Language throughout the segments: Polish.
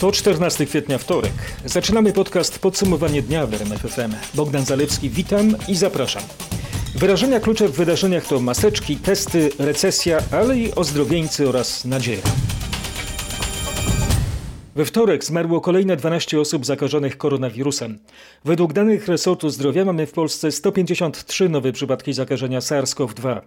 To 14 kwietnia wtorek. Zaczynamy podcast Podsumowanie dnia w RMFFM. Bogdan Zalewski, witam i zapraszam. Wyrażenia klucze w wydarzeniach to maseczki, testy, recesja, ale i ozdrowieńcy oraz nadzieja. We wtorek zmarło kolejne 12 osób zakażonych koronawirusem. Według danych resortu zdrowia mamy w Polsce 153 nowe przypadki zakażenia SARS-CoV-2.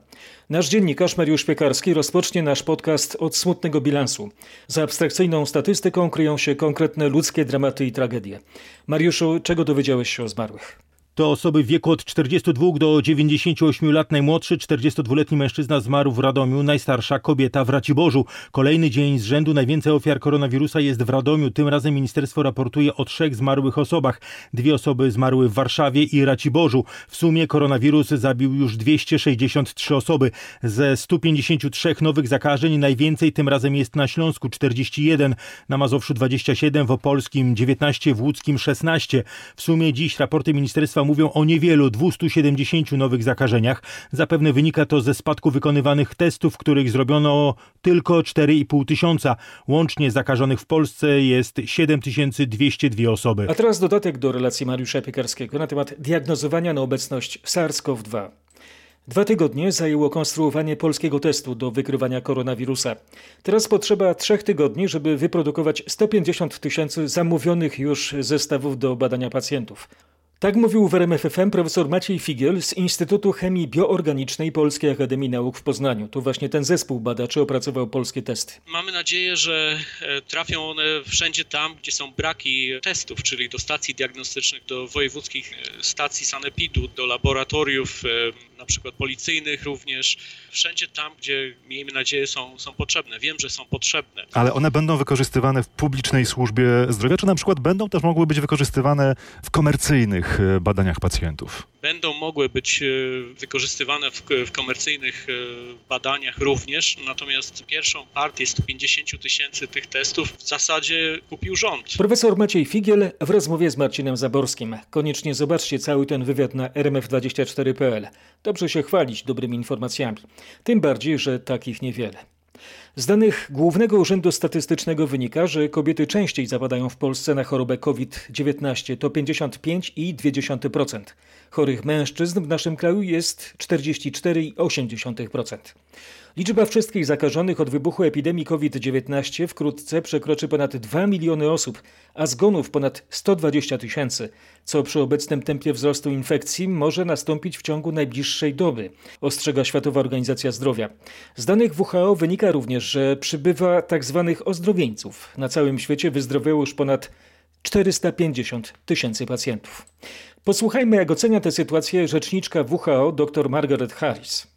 Nasz dziennikarz Mariusz Piekarski rozpocznie nasz podcast od smutnego bilansu. Za abstrakcyjną statystyką kryją się konkretne ludzkie dramaty i tragedie. Mariuszu, czego dowiedziałeś się o zmarłych? To osoby w wieku od 42 do 98 lat. Najmłodszy 42-letni mężczyzna zmarł w Radomiu, najstarsza kobieta w Raciborzu. Kolejny dzień z rzędu najwięcej ofiar koronawirusa jest w Radomiu. Tym razem ministerstwo raportuje o trzech zmarłych osobach. Dwie osoby zmarły w Warszawie i Raciborzu. W sumie koronawirus zabił już 263 osoby. Ze 153 nowych zakażeń najwięcej tym razem jest na Śląsku 41, na Mazowszu 27, w Opolskim 19, w Łódzkim 16. W sumie dziś raporty ministerstwa mówią o niewielu 270 nowych zakażeniach. Zapewne wynika to ze spadku wykonywanych testów, których zrobiono tylko 4,5 tysiąca. Łącznie zakażonych w Polsce jest 7202 osoby. A teraz dodatek do relacji Mariusza Piekarskiego na temat diagnozowania na obecność SARS-CoV-2. Dwa tygodnie zajęło konstruowanie polskiego testu do wykrywania koronawirusa. Teraz potrzeba trzech tygodni, żeby wyprodukować 150 tysięcy zamówionych już zestawów do badania pacjentów. Tak mówił w RMFFM profesor Maciej Figiel z Instytutu Chemii Bioorganicznej Polskiej Akademii Nauk w Poznaniu. To właśnie ten zespół badaczy opracował polskie testy. Mamy nadzieję, że e, trafią one wszędzie tam, gdzie są braki testów, czyli do stacji diagnostycznych, do wojewódzkich e, stacji sanepidu, do laboratoriów e, na przykład policyjnych również, wszędzie tam, gdzie miejmy nadzieję są, są potrzebne. Wiem, że są potrzebne. Ale one będą wykorzystywane w publicznej służbie zdrowia, czy na przykład będą też mogły być wykorzystywane w komercyjnych E, badaniach pacjentów? Będą mogły być e, wykorzystywane w, w komercyjnych e, badaniach również, natomiast pierwszą partię 150 tysięcy tych testów w zasadzie kupił rząd. Profesor Maciej Figiel w rozmowie z Marcinem Zaborskim. Koniecznie zobaczcie cały ten wywiad na rmf24.pl. Dobrze się chwalić dobrymi informacjami. Tym bardziej, że takich niewiele. Z danych Głównego Urzędu Statystycznego wynika, że kobiety częściej zapadają w Polsce na chorobę COVID-19 to 55,2%. Chorych mężczyzn w naszym kraju jest 44,8%. Liczba wszystkich zakażonych od wybuchu epidemii COVID-19 wkrótce przekroczy ponad 2 miliony osób, a zgonów ponad 120 tysięcy, co przy obecnym tempie wzrostu infekcji może nastąpić w ciągu najbliższej doby, ostrzega Światowa Organizacja Zdrowia. Z danych WHO wynika również, że przybywa tzw. Tak ozdrowieńców. Na całym świecie wyzdrowiało już ponad 450 tysięcy pacjentów. Posłuchajmy, jak ocenia tę sytuację rzeczniczka WHO dr Margaret Harris.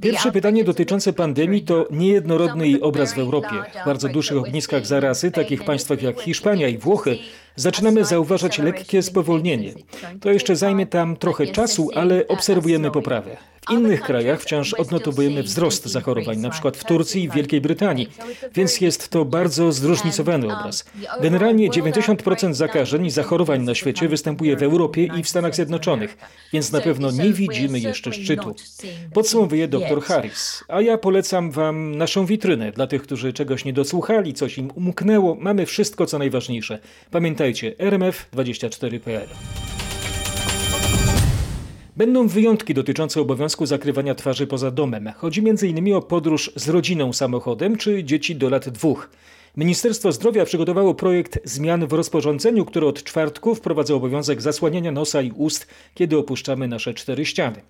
Pierwsze pytanie dotyczące pandemii to niejednorodny jej obraz w Europie. W bardzo dużych ogniskach zarazy, takich państwach jak Hiszpania i Włochy, zaczynamy zauważać lekkie spowolnienie. To jeszcze zajmie tam trochę czasu, ale obserwujemy poprawę. W innych krajach wciąż odnotowujemy wzrost zachorowań, na przykład w Turcji i Wielkiej Brytanii, więc jest to bardzo zróżnicowany obraz. Generalnie 90% zakażeń i zachorowań na świecie występuje w Europie i w Stanach Zjednoczonych, więc na pewno nie widzimy jeszcze szczytu. Podsumowuje dr Harris. A ja polecam Wam naszą witrynę. Dla tych, którzy czegoś nie dosłuchali, coś im umknęło, mamy wszystko, co najważniejsze. Pamiętajcie, rmf24.pl. Będą wyjątki dotyczące obowiązku zakrywania twarzy poza domem. Chodzi m.in. o podróż z rodziną samochodem czy dzieci do lat dwóch. Ministerstwo Zdrowia przygotowało projekt zmian w rozporządzeniu, które od czwartku wprowadza obowiązek zasłaniania nosa i ust, kiedy opuszczamy nasze cztery ściany.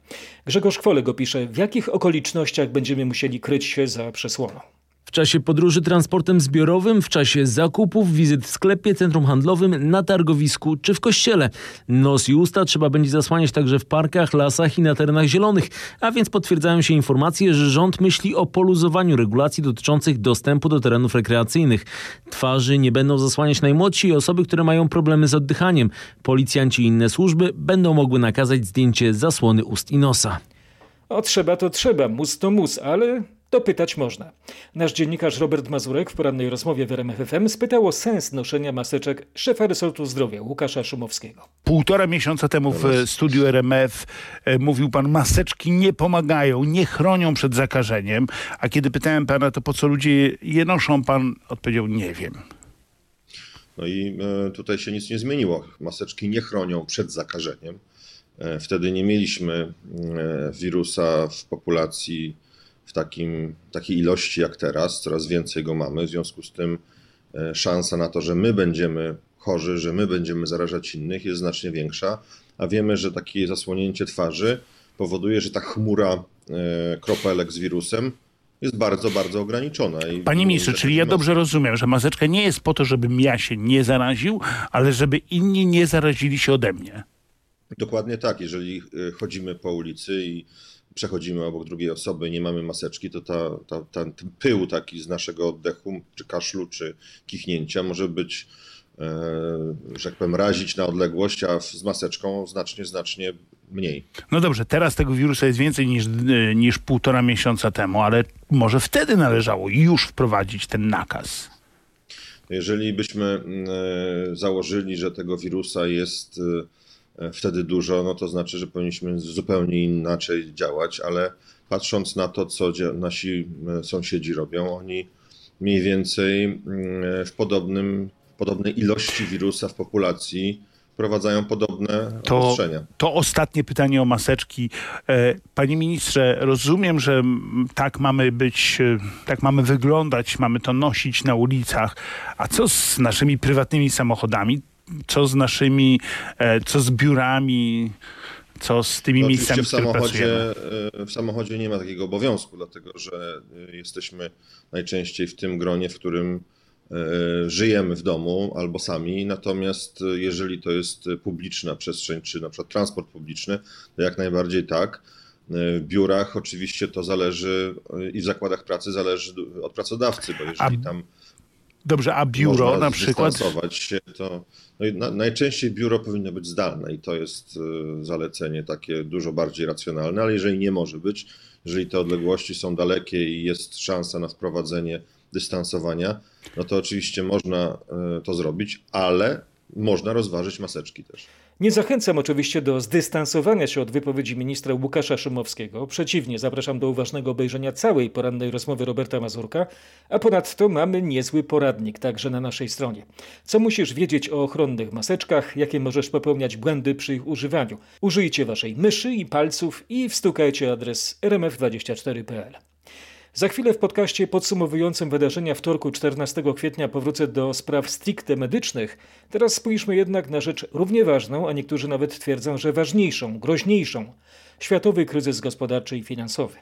Grzegorz Kwolek opisze, w jakich okolicznościach będziemy musieli kryć się za przesłoną. W czasie podróży transportem zbiorowym, w czasie zakupów, wizyt w sklepie, centrum handlowym, na targowisku czy w kościele. Nos i usta trzeba będzie zasłaniać także w parkach, lasach i na terenach zielonych, a więc potwierdzają się informacje, że rząd myśli o poluzowaniu regulacji dotyczących dostępu do terenów rekreacyjnych. Twarzy nie będą zasłaniać najmłodsi i osoby, które mają problemy z oddychaniem. Policjanci i inne służby będą mogły nakazać zdjęcie zasłony ust i nosa. O trzeba to trzeba, mus to mus, ale To pytać można. Nasz dziennikarz Robert Mazurek w porannej rozmowie w RMFFM spytał o sens noszenia maseczek szefa resortu zdrowia Łukasza Szumowskiego. Półtora miesiąca temu w studiu RMF e, mówił pan, maseczki nie pomagają, nie chronią przed zakażeniem. A kiedy pytałem pana, to po co ludzie je noszą, pan odpowiedział, nie wiem. No i e, tutaj się nic nie zmieniło. Maseczki nie chronią przed zakażeniem. E, wtedy nie mieliśmy wirusa w populacji w takim, takiej ilości jak teraz. Coraz więcej go mamy. W związku z tym szansa na to, że my będziemy chorzy, że my będziemy zarażać innych jest znacznie większa. A wiemy, że takie zasłonięcie twarzy powoduje, że ta chmura kropelek z wirusem jest bardzo, bardzo ograniczona. Panie ministrze, czyli ja dobrze rozumiem, że maseczka nie jest po to, żebym ja się nie zaraził, ale żeby inni nie zarazili się ode mnie. Dokładnie tak. Jeżeli y, chodzimy po ulicy i przechodzimy obok drugiej osoby nie mamy maseczki, to ta, ta, ten pył taki z naszego oddechu, czy kaszlu, czy kichnięcia może być E, że tak powiem, razić na odległość, a z maseczką znacznie, znacznie mniej. No dobrze, teraz tego wirusa jest więcej niż, e, niż półtora miesiąca temu, ale może wtedy należało już wprowadzić ten nakaz. Jeżeli byśmy mm, e, założyli, że tego wirusa jest wtedy dużo, no to znaczy, że powinniśmy zupełnie inaczej działać, ale patrząc na to, co nasi sąsiedzi robią, oni mniej więcej mm, w podobnym podobnej ilości wirusa w populacji wprowadzają podobne to, obostrzenia. To ostatnie pytanie o maseczki. E, panie ministrze, rozumiem, że tak mamy być, e, tak mamy wyglądać, mamy to nosić na ulicach. A co z naszymi prywatnymi samochodami? Co z naszymi, e, co z biurami? Co z tymi no miejscami, w samochodzie, w samochodzie nie ma takiego obowiązku, dlatego że jesteśmy najczęściej w tym gronie, w którym E, żyjemy w domu albo sami, natomiast jeżeli to jest publiczna przestrzeń, czy na przykład transport publiczny, to jak najbardziej tak. E, w biurach oczywiście to zależy i w zakładach pracy zależy od pracodawcy, bo jeżeli tam. Dobrze, a biuro na przykład. Się, to, no na, najczęściej biuro powinno być zdalne i to jest e, zalecenie takie dużo bardziej racjonalne, ale jeżeli nie może być, jeżeli te odległości są dalekie i jest szansa na wprowadzenie dystansowania, no to oczywiście można e, to zrobić, ale można rozważyć maseczki też. Nie zachęcam oczywiście do zdystansowania się od wypowiedzi ministra Łukasza Szymowskiego. Przeciwnie, zapraszam do uważnego obejrzenia całej porannej rozmowy Roberta Mazurka, a ponadto mamy niezły poradnik także na naszej stronie. Co musisz wiedzieć o ochronnych maseczkach, jakie możesz popełniać błędy przy ich używaniu? Użyjcie waszej myszy i palców i wstukajcie adres rmf24.pl. Za chwilę w podcaście podsumowującym wydarzenia wtorku 14 kwietnia powrócę do spraw stricte medycznych. Teraz spójrzmy jednak na rzecz równie ważną, a niektórzy nawet twierdzą, że ważniejszą, groźniejszą światowy kryzys gospodarczy i finansowy.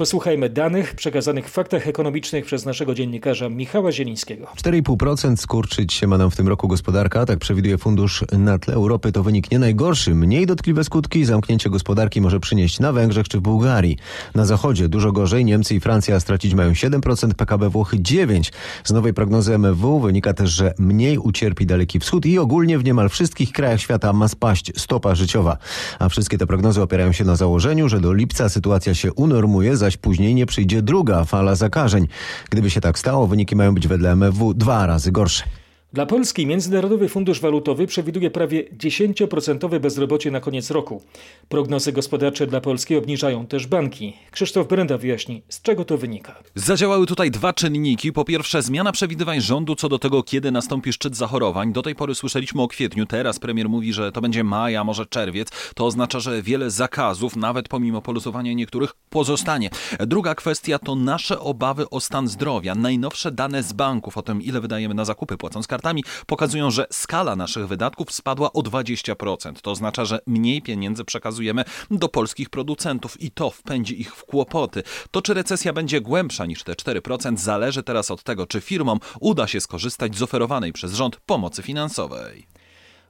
Posłuchajmy danych przekazanych w faktach ekonomicznych przez naszego dziennikarza Michała Zielińskiego. 4,5% skurczyć się ma nam w tym roku gospodarka, tak przewiduje fundusz na tle Europy. To wynik nie najgorszy. Mniej dotkliwe skutki zamknięcie gospodarki może przynieść na Węgrzech czy w Bułgarii. Na zachodzie dużo gorzej. Niemcy i Francja stracić mają 7%, PKB Włochy 9%. Z nowej prognozy MFW wynika też, że mniej ucierpi Daleki Wschód i ogólnie w niemal wszystkich krajach świata ma spaść stopa życiowa. A wszystkie te prognozy opierają się na założeniu, że do lipca sytuacja się unormuje, zaś później nie przyjdzie druga fala zakażeń. Gdyby się tak stało, wyniki mają być wedle MFW dwa razy gorsze. Dla Polski Międzynarodowy Fundusz Walutowy przewiduje prawie 10% bezrobocie na koniec roku. Prognozy gospodarcze dla Polski obniżają też banki. Krzysztof Brenda wyjaśni, z czego to wynika. Zadziałały tutaj dwa czynniki. Po pierwsze, zmiana przewidywań rządu co do tego, kiedy nastąpi szczyt zachorowań. Do tej pory słyszeliśmy o kwietniu, teraz premier mówi, że to będzie maj, a może czerwiec. To oznacza, że wiele zakazów, nawet pomimo poluzowania niektórych, pozostanie. Druga kwestia to nasze obawy o stan zdrowia. Najnowsze dane z banków o tym, ile wydajemy na zakupy płacąc kartami pokazują, że skala naszych wydatków spadła o 20%. To oznacza, że mniej pieniędzy przekazujemy do polskich producentów i to wpędzi ich w kłopoty. To czy recesja będzie głębsza niż te 4% zależy teraz od tego, czy firmom uda się skorzystać z oferowanej przez rząd pomocy finansowej.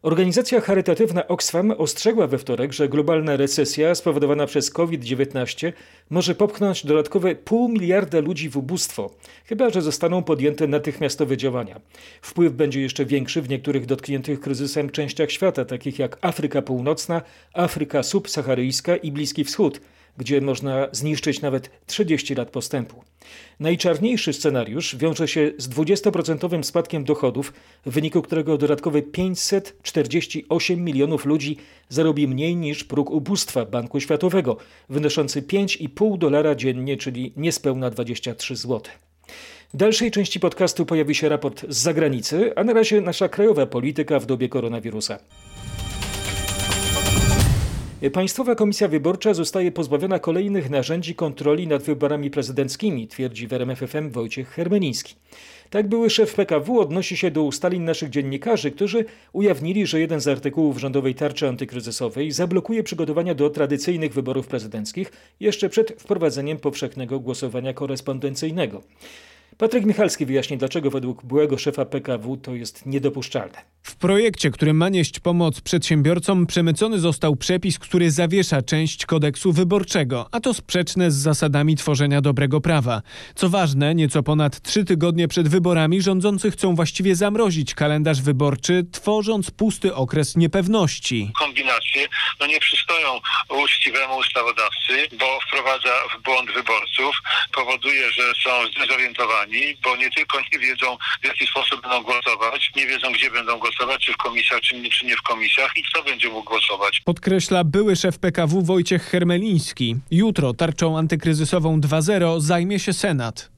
Organizacja charytatywna Oxfam ostrzegła we wtorek, że globalna recesja spowodowana przez COVID-19 może popchnąć dodatkowe pół miliarda ludzi w ubóstwo, chyba że zostaną podjęte natychmiastowe działania. Wpływ będzie jeszcze większy w niektórych dotkniętych kryzysem częściach świata, takich jak Afryka Północna, Afryka subsaharyjska i Bliski Wschód, gdzie można zniszczyć nawet 30 lat postępu. Najczarniejszy scenariusz wiąże się z 20% spadkiem dochodów, w wyniku którego dodatkowe 548 milionów ludzi zarobi mniej niż próg ubóstwa Banku Światowego, wynoszący 5,5 dolara dziennie, czyli niespełna 23 zł. W dalszej części podcastu pojawi się raport z zagranicy, a na razie nasza krajowa polityka w dobie koronawirusa. Państwowa Komisja Wyborcza zostaje pozbawiona kolejnych narzędzi kontroli nad wyborami prezydenckimi, twierdzi w RMFFM Wojciech Hermeliński. Tak były szef PKW odnosi się do ustaleń naszych dziennikarzy, którzy ujawnili, że jeden z artykułów rządowej tarczy antykryzysowej zablokuje przygotowania do tradycyjnych wyborów prezydenckich jeszcze przed wprowadzeniem powszechnego głosowania korespondencyjnego. Patryk Michalski wyjaśni, dlaczego według byłego szefa PKW to jest niedopuszczalne. W projekcie, który ma nieść pomoc przedsiębiorcom, przemycony został przepis, który zawiesza część kodeksu wyborczego, a to sprzeczne z zasadami tworzenia dobrego prawa. Co ważne, nieco ponad trzy tygodnie przed wyborami rządzący chcą właściwie zamrozić kalendarz wyborczy, tworząc pusty okres niepewności. Kombinacje no nie przystoją uczciwemu ustawodawcy, bo wprowadza w błąd wyborców, powoduje, że są zdezorientowani, bo nie tylko nie wiedzą, w jaki sposób będą głosować, nie wiedzą, gdzie będą głosować, czy w komisjach, czy nie, czy nie w komisjach i kto będzie mógł głosować. Podkreśla były szef PKW Wojciech Hermeliński. Jutro tarczą antykryzysową 2.0 zajmie się Senat.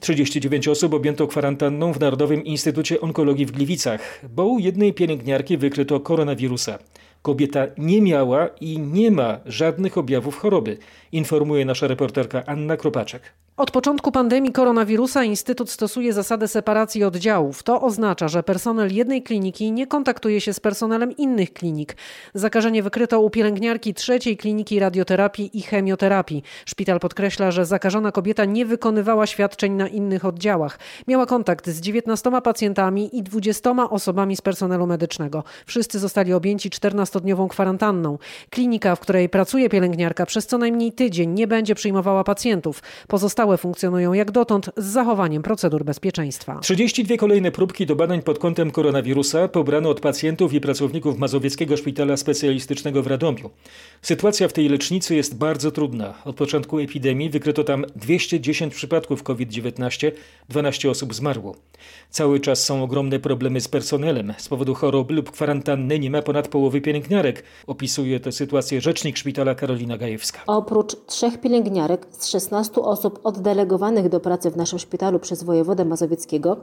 39 osób objęto kwarantanną w Narodowym Instytucie Onkologii w Gliwicach, bo u jednej pielęgniarki wykryto koronawirusa. Kobieta nie miała i nie ma żadnych objawów choroby, informuje nasza reporterka Anna Kropaczek. Od początku pandemii koronawirusa Instytut stosuje zasadę separacji oddziałów. To oznacza, że personel jednej kliniki nie kontaktuje się z personelem innych klinik. Zakażenie wykryto u pielęgniarki trzeciej kliniki radioterapii i chemioterapii. Szpital podkreśla, że zakażona kobieta nie wykonywała świadczeń na innych oddziałach. Miała kontakt z 19 pacjentami i 20 osobami z personelu medycznego. Wszyscy zostali objęci 14-dniową kwarantanną. Klinika, w której pracuje pielęgniarka przez co najmniej tydzień nie będzie przyjmowała pacjentów. Pozostałe funkcjonują jak dotąd z zachowaniem procedur bezpieczeństwa. 32 kolejne próbki do badań pod kątem koronawirusa pobrano od pacjentów i pracowników Mazowieckiego Szpitala Specjalistycznego w Radomiu. Sytuacja w tej lecznicy jest bardzo trudna. Od początku epidemii wykryto tam 210 przypadków COVID-19, 12 osób zmarło. Cały czas są ogromne problemy z personelem. Z powodu choroby lub kwarantanny nie ma ponad połowy pielęgniarek. Opisuje tę sytuację rzecznik szpitala Karolina Gajewska. Oprócz trzech pielęgniarek z 16 osób oddelegowanych do pracy w naszym szpitalu przez wojewodę mazowieckiego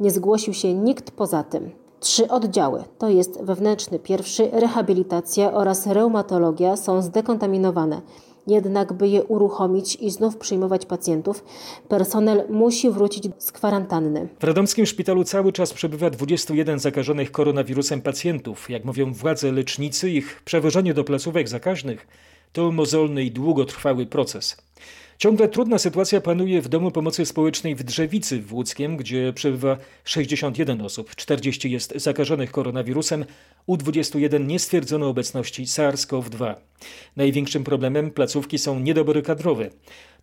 nie zgłosił się nikt poza tym. Trzy oddziały, to jest wewnętrzny pierwszy, rehabilitacja oraz reumatologia są zdekontaminowane. Jednak, by je uruchomić i znów przyjmować pacjentów, personel musi wrócić z kwarantanny. W radomskim szpitalu cały czas przebywa 21 zakażonych koronawirusem pacjentów. Jak mówią władze lecznicy, ich przewożenie do placówek zakaźnych to mozolny i długotrwały proces. Ciągle trudna sytuacja panuje w Domu Pomocy Społecznej w Drzewicy w Łódzkiem, gdzie przebywa 61 osób. 40 jest zakażonych koronawirusem, u 21 nie stwierdzono obecności SARS-CoV-2. Największym problemem placówki są niedobory kadrowe.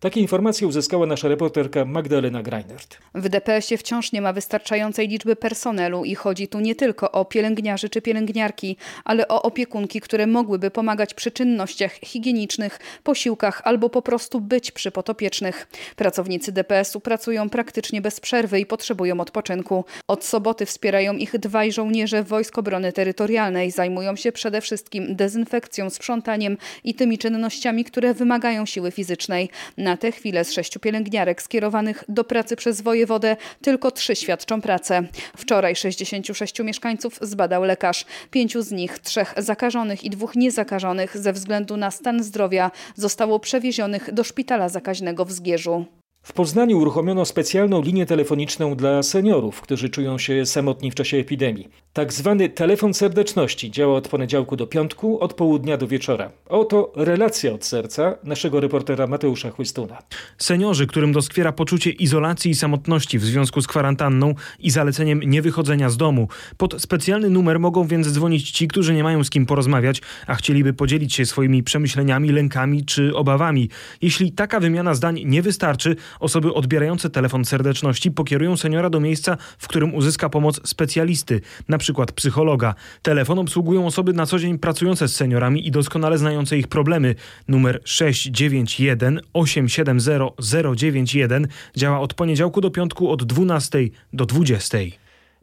Takie informacje uzyskała nasza reporterka Magdalena Greinert. W DPS-ie wciąż nie ma wystarczającej liczby personelu i chodzi tu nie tylko o pielęgniarzy czy pielęgniarki, ale o opiekunki, które mogłyby pomagać przy czynnościach higienicznych, posiłkach albo po prostu być przy potopiecznych. Pracownicy DPS-u pracują praktycznie bez przerwy i potrzebują odpoczynku. Od soboty wspierają ich dwaj żołnierze Wojsk Obrony Terytorialnej. Zajmują się przede wszystkim dezynfekcją, sprzątaniem i tymi czynnościami, które wymagają siły fizycznej. Na tę chwilę z sześciu pielęgniarek skierowanych do pracy przez wojewodę tylko trzy świadczą pracę. Wczoraj 66 mieszkańców zbadał lekarz. Pięciu z nich, trzech zakażonych i dwóch niezakażonych ze względu na stan zdrowia zostało przewiezionych do szpitala zakaźnego w Zgierzu. W Poznaniu uruchomiono specjalną linię telefoniczną dla seniorów, którzy czują się samotni w czasie epidemii. Tak zwany telefon serdeczności działa od poniedziałku do piątku, od południa do wieczora. Oto relacja od serca naszego reportera Mateusza Chłystuna. Seniorzy, którym doskwiera poczucie izolacji i samotności w związku z kwarantanną i zaleceniem niewychodzenia z domu. Pod specjalny numer mogą więc dzwonić ci, którzy nie mają z kim porozmawiać, a chcieliby podzielić się swoimi przemyśleniami, lękami czy obawami. Jeśli taka wymiana zdań nie wystarczy, Osoby odbierające telefon serdeczności pokierują seniora do miejsca, w którym uzyska pomoc specjalisty, przykład psychologa. Telefon obsługują osoby na co dzień pracujące z seniorami i doskonale znające ich problemy. Numer 691 870 091 działa od poniedziałku do piątku od 12 do 20.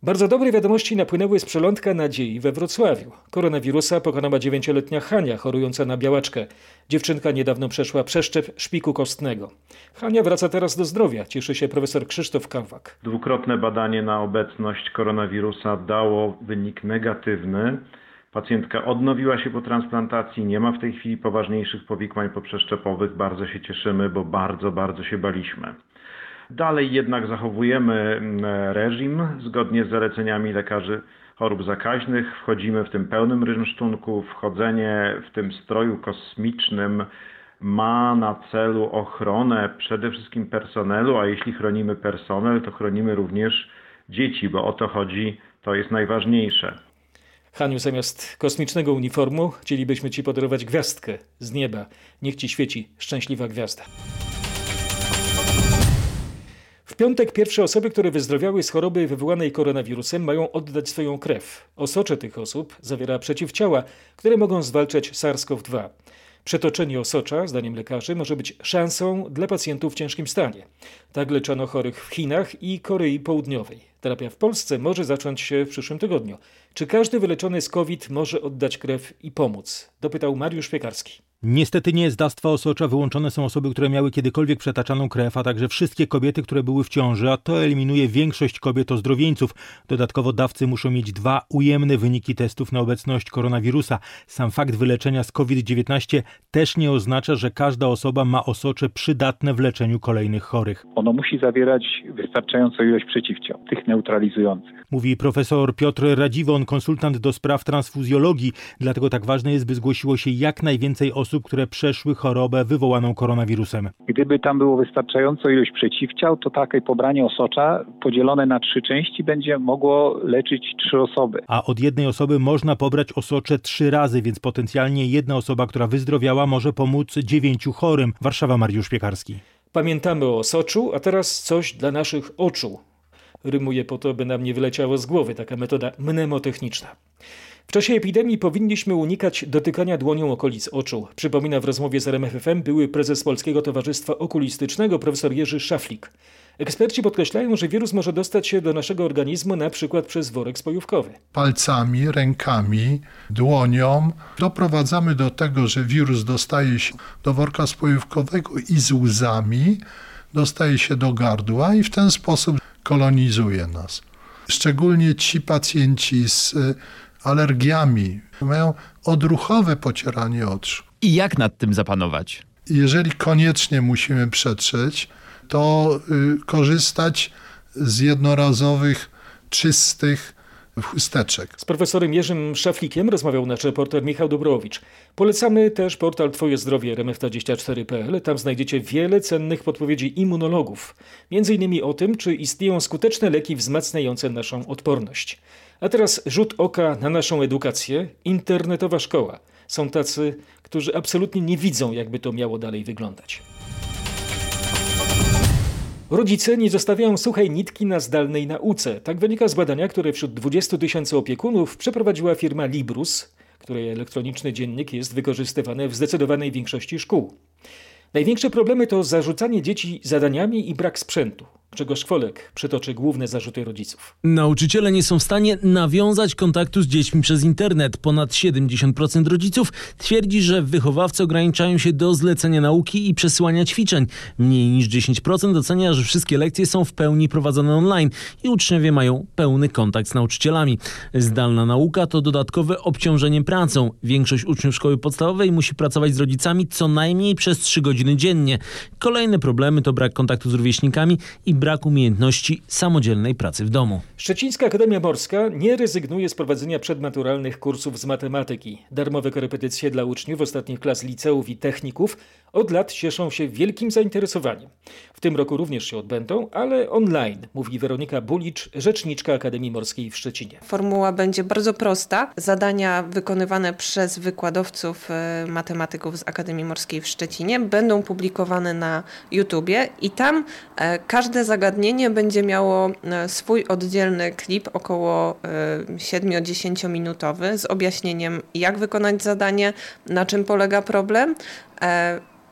Bardzo dobre wiadomości napłynęły z przelądka nadziei we Wrocławiu. Koronawirusa pokonała dziewięcioletnia Hania, chorująca na białaczkę. Dziewczynka niedawno przeszła przeszczep szpiku kostnego. Hania wraca teraz do zdrowia, cieszy się profesor Krzysztof Kawak. Dwukrotne badanie na obecność koronawirusa dało wynik negatywny. Pacjentka odnowiła się po transplantacji, nie ma w tej chwili poważniejszych powikłań poprzeszczepowych. Bardzo się cieszymy, bo bardzo, bardzo się baliśmy. Dalej jednak zachowujemy mm, reżim zgodnie z zaleceniami lekarzy chorób zakaźnych. Wchodzimy w tym pełnym rynsztunku. Wchodzenie w tym stroju kosmicznym ma na celu ochronę przede wszystkim personelu, a jeśli chronimy personel, to chronimy również dzieci, bo o to chodzi, to jest najważniejsze. Haniu, zamiast kosmicznego uniformu chcielibyśmy Ci podarować gwiazdkę z nieba. Niech Ci świeci szczęśliwa gwiazda. W piątek pierwsze osoby, które wyzdrowiały z choroby wywołanej koronawirusem mają oddać swoją krew. Osocze tych osób zawiera przeciwciała, które mogą zwalczać SARS-CoV-2. Przetoczenie osocza, zdaniem lekarzy, może być szansą dla pacjentów w ciężkim stanie. Tak leczono chorych w Chinach i Korei Południowej. Terapia w Polsce może zacząć się w przyszłym tygodniu. Czy każdy wyleczony z COVID może oddać krew i pomóc? Dopytał Mariusz Piekarski. Niestety nie z dawstwa osocza wyłączone są osoby, które miały kiedykolwiek przetaczaną krew, a także wszystkie kobiety, które były w ciąży, a to eliminuje większość kobiet ozdrowieńców. Dodatkowo dawcy muszą mieć dwa ujemne wyniki testów na obecność koronawirusa. Sam fakt wyleczenia z COVID-19 też nie oznacza, że każda osoba ma osocze przydatne w leczeniu kolejnych chorych. Ono musi zawierać wystarczającą ilość przeciwciał, tych neutralizujących. Mówi profesor Piotr Radziwon, konsultant do spraw transfuzjologii. Dlatego tak ważne jest, by zgłosiło się jak najwięcej osób, które przeszły chorobę wywołaną koronawirusem. Gdyby tam było wystarczająco ilość przeciwciał, to takie pobranie osocza podzielone na trzy części będzie mogło leczyć trzy osoby. A od jednej osoby można pobrać osocze trzy razy, więc potencjalnie jedna osoba, która wyzdrowiała, może pomóc dziewięciu chorym. Warszawa Mariusz Piekarski. Pamiętamy o osoczu, a teraz coś dla naszych oczu. Rymuje po to, by nam nie wyleciało z głowy taka metoda mnemotechniczna. W czasie epidemii powinniśmy unikać dotykania dłonią okolic oczu. Przypomina w rozmowie z RMFFM były prezes Polskiego Towarzystwa Okulistycznego profesor Jerzy Szaflik. Eksperci podkreślają, że wirus może dostać się do naszego organizmu na przykład przez worek spojówkowy. Palcami, rękami, dłonią doprowadzamy do tego, że wirus dostaje się do worka spojówkowego i z łzami dostaje się do gardła i w ten sposób kolonizuje nas. Szczególnie ci pacjenci z alergiami mają odruchowe pocieranie oczu. I jak nad tym zapanować? Jeżeli koniecznie musimy przetrzeć, to y, korzystać z jednorazowych, czystych chusteczek. Z profesorem Jerzym Szaflikiem rozmawiał nasz reporter Michał Dobrowicz. Polecamy też portal Twoje Zdrowie rmf24.pl. Tam znajdziecie wiele cennych podpowiedzi immunologów. Między innymi o tym, czy istnieją skuteczne leki wzmacniające naszą odporność. A teraz rzut oka na naszą edukację. Internetowa szkoła. Są tacy, którzy absolutnie nie widzą, jakby to miało dalej wyglądać. Rodzice nie zostawiają suchej nitki na zdalnej nauce. Tak wynika z badania, które wśród 20 tysięcy opiekunów przeprowadziła firma Librus, której elektroniczny dziennik jest wykorzystywany w zdecydowanej większości szkół. Największe problemy to zarzucanie dzieci zadaniami i brak sprzętu. Grzegorz Kwolek przytoczy główne zarzuty rodziców. Nauczyciele nie są w stanie nawiązać kontaktu z dziećmi przez internet. Ponad 70% rodziców twierdzi, że wychowawcy ograniczają się do zlecenia nauki i przesyłania ćwiczeń. Mniej niż 10% docenia, że wszystkie lekcje są w pełni prowadzone online i uczniowie mają pełny kontakt z nauczycielami. Zdalna nauka to dodatkowe obciążenie pracą. Większość uczniów szkoły podstawowej musi pracować z rodzicami co najmniej przez 3 godziny dziennie. Kolejne problemy to brak kontaktu z rówieśnikami i brak umiejętności samodzielnej pracy w domu. Szczecińska Akademia Morska nie rezygnuje z prowadzenia przedmaturalnych kursów z matematyki. Darmowe korepetycje dla uczniów ostatnich klas liceów i techników od lat cieszą się wielkim zainteresowaniem. W tym roku również się odbędą, ale online, mówi Weronika Bulicz, rzeczniczka Akademii Morskiej w Szczecinie. Formuła będzie bardzo prosta. Zadania wykonywane przez wykładowców e, matematyków z Akademii Morskiej w Szczecinie będą publikowane na YouTubie i tam e, każde zagadnienie będzie miało e, swój oddzielny klip, około 7-10 minutowy z objaśnieniem jak wykonać zadanie, na czym polega problem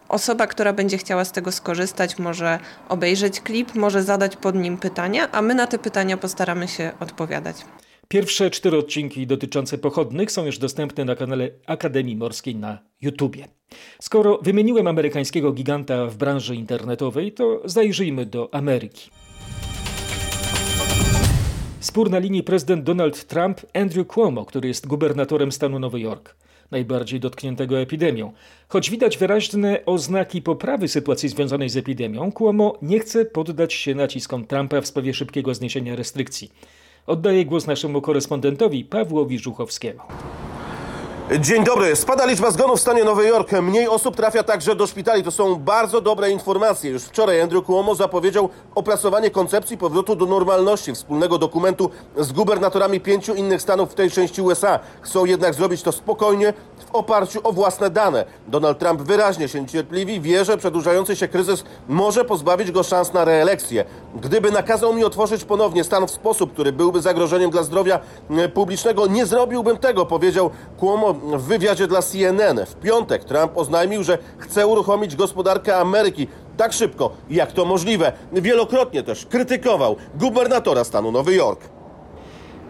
Osoba, która będzie chciała z tego skorzystać, może obejrzeć klip, może zadać pod nim pytania, a my na te pytania postaramy się odpowiadać. Pierwsze cztery odcinki dotyczące pochodnych są już dostępne na kanale Akademii Morskiej na YouTubie. Skoro wymieniłem amerykańskiego giganta w branży internetowej, to zajrzyjmy do Ameryki. Spór na linii prezydent Donald Trump, Andrew Cuomo, który jest gubernatorem stanu Nowy Jork najbardziej dotkniętego epidemią. Choć widać wyraźne oznaki poprawy sytuacji związanej z epidemią, Cuomo nie chce poddać się naciskom Trumpa w sprawie szybkiego zniesienia restrykcji. Oddaję głos naszemu korespondentowi Pawłowi Żuchowskiemu. Dzień dobry. Spada liczba zgonów w stanie Nowy Jork. Mniej osób trafia także do szpitali. To są bardzo dobre informacje. Już wczoraj Andrew Cuomo zapowiedział opracowanie koncepcji powrotu do normalności, wspólnego dokumentu z gubernatorami pięciu innych stanów w tej części USA. Chcą jednak zrobić to spokojnie, w oparciu o własne dane. Donald Trump wyraźnie się niecierpliwi, wie, że przedłużający się kryzys może pozbawić go szans na reelekcję. Gdyby nakazał mi otworzyć ponownie stan w sposób, który byłby zagrożeniem dla zdrowia e, publicznego, nie zrobiłbym tego, powiedział Cuomo w wywiadzie dla CNN. W piątek Trump oznajmił, że chce uruchomić gospodarkę Ameryki tak szybko, jak to możliwe. Wielokrotnie też krytykował gubernatora stanu Nowy Jork.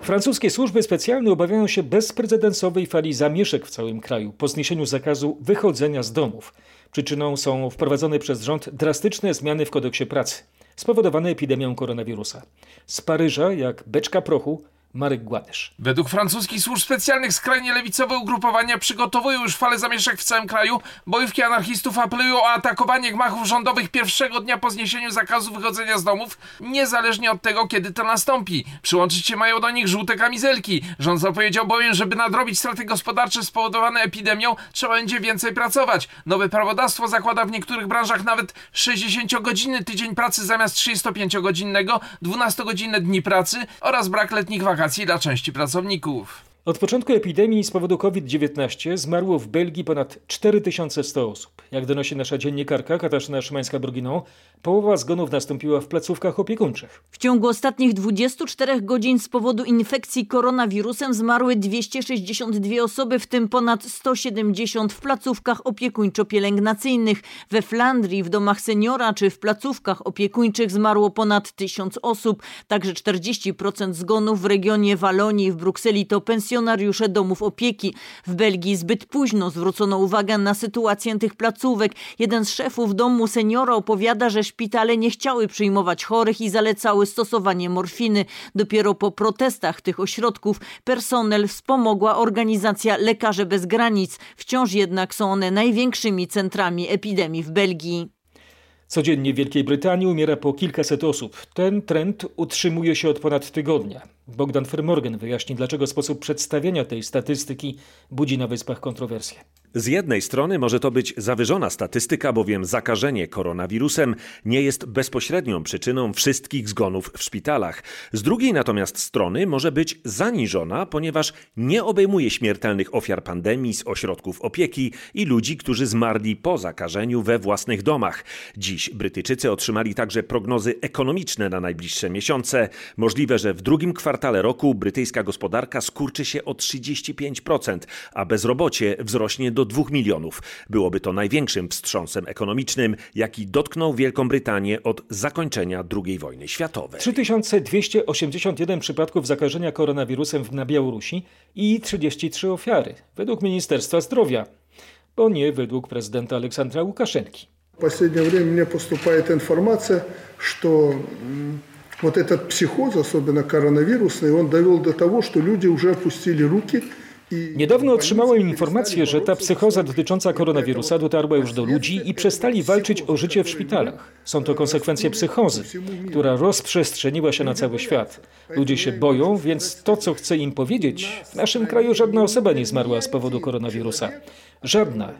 Francuskie służby specjalne obawiają się bezprecedensowej fali zamieszek w całym kraju po zniesieniu zakazu wychodzenia z domów. Przyczyną są wprowadzone przez rząd drastyczne zmiany w kodeksie pracy, spowodowane epidemią koronawirusa. Z Paryża, jak beczka prochu, Marek Gładysz. Według francuskich służb specjalnych skrajnie lewicowe ugrupowania przygotowują już falę zamieszek w całym kraju. Bojówki anarchistów apelują o atakowanie gmachów rządowych pierwszego dnia po zniesieniu zakazu wychodzenia z domów, niezależnie od tego, kiedy to nastąpi. Przyłączyć się mają do nich żółte kamizelki. Rząd zapowiedział bowiem, żeby nadrobić straty gospodarcze spowodowane epidemią, trzeba będzie więcej pracować. Nowe prawodawstwo zakłada w niektórych branżach nawet 60-godzinny tydzień pracy zamiast 35-godzinnego, 12-godzinne dni pracy oraz brak letnich wakacji wakacji dla części pracowników. Od początku epidemii z powodu COVID-19 zmarło w Belgii ponad 4100 osób. Jak donosi nasza dziennikarka Katarzyna Szymańska-Bruginą, połowa zgonów nastąpiła w placówkach opiekuńczych. W ciągu ostatnich 24 godzin z powodu infekcji koronawirusem zmarły 262 osoby, w tym ponad 170 w placówkach opiekuńczo-pielęgnacyjnych. We Flandrii, w domach seniora czy w placówkach opiekuńczych zmarło ponad 1000 osób. Także 40% zgonów w regionie Walonii w Brukseli to pensjonariusze domów opieki. W Belgii zbyt późno zwrócono uwagę na sytuację tych placówek. Jeden z szefów domu seniora opowiada, że szpitale nie chciały przyjmować chorych i zalecały stosowanie morfiny. Dopiero po protestach tych ośrodków personel wspomogła organizacja Lekarze Bez Granic. Wciąż jednak są one największymi centrami epidemii w Belgii. Codziennie w Wielkiej Brytanii umiera po kilkaset osób. Ten trend utrzymuje się od ponad tygodnia. Bogdan Fermorgen wyjaśni, dlaczego sposób przedstawienia tej statystyki budzi na Wyspach kontrowersje. Z jednej strony może to być zawyżona statystyka, bowiem zakażenie koronawirusem nie jest bezpośrednią przyczyną wszystkich zgonów w szpitalach. Z drugiej natomiast strony może być zaniżona, ponieważ nie obejmuje śmiertelnych ofiar pandemii z ośrodków opieki i ludzi, którzy zmarli po zakażeniu we własnych domach. Dziś Brytyjczycy otrzymali także prognozy ekonomiczne na najbliższe miesiące. Możliwe, że w drugim kwartale roku brytyjska gospodarka skurczy się o 35%, a bezrobocie wzrośnie do do 2 milionów. Byłoby to największym wstrząsem ekonomicznym, jaki dotknął Wielką Brytanię od zakończenia II wojny światowej. 3281 przypadków zakażenia koronawirusem na Białorusi i 33 ofiary, według Ministerstwa Zdrowia, bo nie według prezydenta Aleksandra Łukaszenki. В последнее время мне поступает информация, что вот этот психоз, особенно коронавирусный, он довел до того, что люди уже опустили руки Niedawno otrzymałem informację, że ta psychoza dotycząca koronawirusa dotarła już do ludzi i przestali walczyć o życie w szpitalach. Są to konsekwencje psychozy, która rozprzestrzeniła się na cały świat. Ludzie się boją, więc to, co chcę im powiedzieć, w naszym kraju żadna osoba nie zmarła z powodu koronawirusa. Żadna.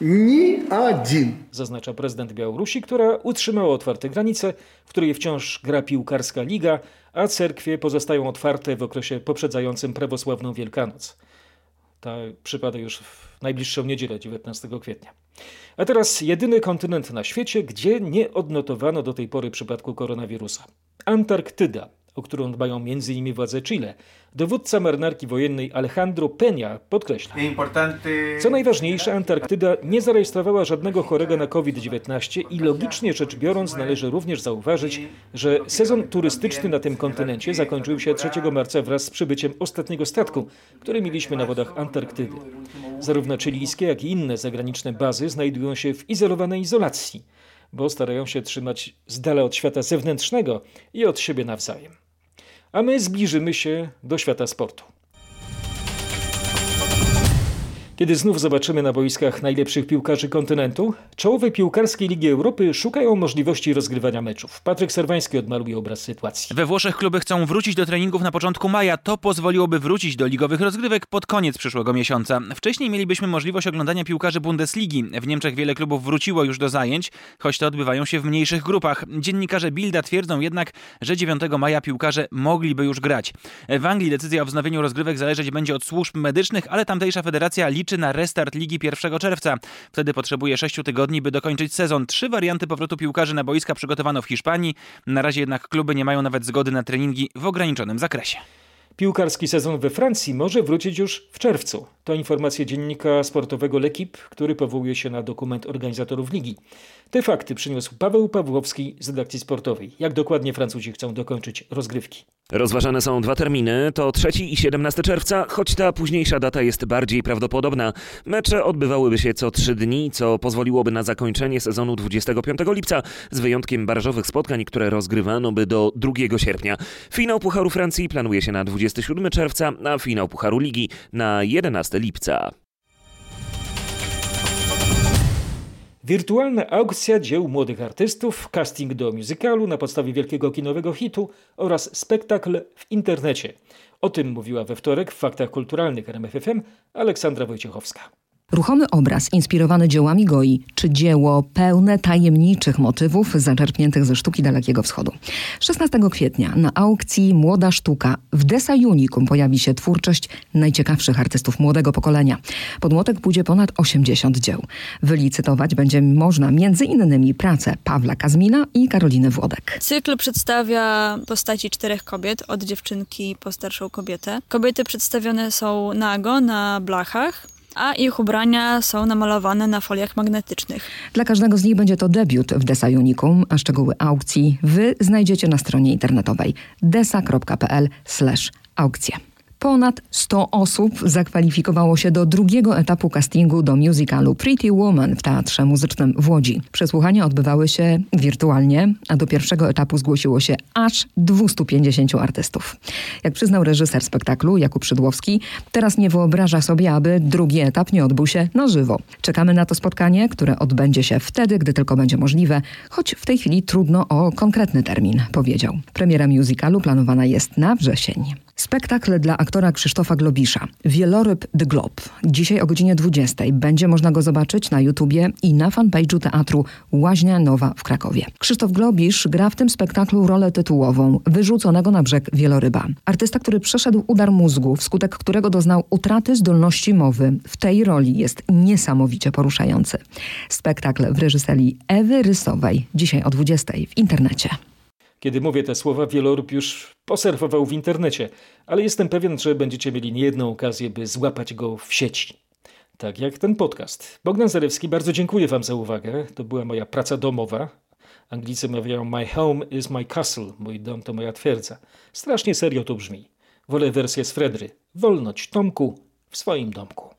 Ni один. Zaznacza prezydent Białorusi, która utrzymała otwarte granice, w której wciąż gra piłkarska liga, a cerkwie pozostają otwarte w okresie poprzedzającym prawosławną Wielkanoc. Ta przypada już w najbliższą niedzielę, 19 kwietnia. A teraz jedyny kontynent na świecie, gdzie nie odnotowano do tej pory przypadku koronawirusa. Antarktyda, o którą dbają m.in. władze Chile. Dowódca marynarki wojennej Alejandro Peña podkreśla. Co najważniejsze, Antarktyda nie zarejestrowała żadnego chorego na COVID-19 i logicznie rzecz biorąc należy również zauważyć, że sezon turystyczny na tym kontynencie zakończył się 3 marca wraz z przybyciem ostatniego statku, który mieliśmy na wodach Antarktydy. Zarówno chilijskie, jak i inne zagraniczne bazy znajdują się w izolowanej izolacji, bo starają się trzymać z dala od świata zewnętrznego i od siebie nawzajem a my zbliżymy się do świata sportu. Kiedy znów zobaczymy na boiskach najlepszych piłkarzy kontynentu, czołowe piłkarskie Ligi Europy szukają możliwości rozgrywania meczów. Patryk Serwański odmaluje obraz sytuacji. We Włoszech kluby chcą wrócić do treningów na początku maja. To pozwoliłoby wrócić do ligowych rozgrywek pod koniec przyszłego miesiąca. Wcześniej mielibyśmy możliwość oglądania piłkarzy Bundesligi. W Niemczech wiele klubów wróciło już do zajęć, choć te odbywają się w mniejszych grupach. Dziennikarze Bilda twierdzą jednak, że 9 maja piłkarze mogliby już grać. W Anglii decyzja o wznowieniu rozgrywek zależeć będzie od służb medycznych, ale tamtejsza federacja liczy liczy na restart ligi 1 czerwca. Wtedy potrzebuje 6 tygodni, by dokończyć sezon. Trzy warianty powrotu piłkarzy na boiska przygotowano w Hiszpanii. Na razie jednak kluby nie mają nawet zgody na treningi w ograniczonym zakresie. Piłkarski sezon we Francji może wrócić już w czerwcu. To informacja dziennika sportowego L'Equipe, który powołuje się na dokument organizatorów ligi. Te fakty przyniósł Paweł Pawłowski z redakcji sportowej. Jak dokładnie Francuzi chcą dokończyć rozgrywki? Rozważane są dwa terminy, to 3 i 17 czerwca, choć ta późniejsza data jest bardziej prawdopodobna. Mecze odbywałyby się co trzy dni, co pozwoliłoby na zakończenie sezonu 25 lipca, z wyjątkiem barażowych spotkań, które rozgrywano by do 2 sierpnia. Finał Pucharu Francji planuje się na 27 czerwca, a finał Pucharu Ligi na 11 lipca. Wirtualna aukcja dzieł młodych artystów, casting do musicalu na podstawie wielkiego kinowego hitu oraz spektakl w internecie. O tym mówiła we wtorek w Faktach Kulturalnych RMFFM Aleksandra Wojciechowska. Ruchomy obraz inspirowany dziełami Goi, czy dzieło pełne tajemniczych motywów zaczerpniętych ze sztuki Dalekiego Wschodu. 16 kwietnia na aukcji Młoda Sztuka w Desa Unicum pojawi się twórczość najciekawszych artystów młodego pokolenia. Pod młotek pójdzie ponad 80 dzieł. Wylicytować będzie można m.in. pracę Pawła Kazmina i Karoliny Włodek. Cykl przedstawia postaci czterech kobiet, od dziewczynki po starszą kobietę. Kobiety przedstawione są nago na blachach a ich ubrania są namalowane na foliach magnetycznych. Dla każdego z nich będzie to debiut w Desa Unicum, a szczegóły aukcji wy znajdziecie na stronie internetowej desa.pl/aukcje. Ponad 100 osób zakwalifikowało się do drugiego etapu castingu do musicalu Pretty Woman w Teatrze Muzycznym w Łodzi. Przesłuchania odbywały się wirtualnie, a do pierwszego etapu zgłosiło się aż 250 artystów. Jak przyznał reżyser spektaklu Jakub Szydłowski, teraz nie wyobraża sobie, aby drugi etap nie odbył się na żywo. Czekamy na to spotkanie, które odbędzie się wtedy, gdy tylko będzie możliwe, choć w tej chwili trudno o konkretny termin, powiedział. Premiera musicalu planowana jest na wrzesień. Spektakl dla aktora Krzysztofa Globisza. Wieloryb The Globe. Dzisiaj o godzinie 20 będzie można go zobaczyć na YouTubie i na fanpage'u teatru Łaźnia Nowa w Krakowie. Krzysztof Globisz gra w tym spektaklu rolę tytułową wyrzuconego na brzeg wieloryba. Artysta, który przeszedł udar mózgu, wskutek którego doznał utraty zdolności mowy. W tej roli jest niesamowicie poruszający. Spektakl w reżyserii Ewy Rysowej. Dzisiaj o 20 w internecie. Kiedy mówię te słowa, wieloryb już poserwował w internecie, ale jestem pewien, że będziecie mieli niejedną okazję, by złapać go w sieci. Tak jak ten podcast. Bogdan Zarewski, bardzo dziękuję Wam za uwagę. To była moja praca domowa. Anglicy mawiają My home is my castle. Mój dom to moja twierdza. Strasznie serio to brzmi. Wolę wersję z Fredry. Wolność Tomku w swoim domku.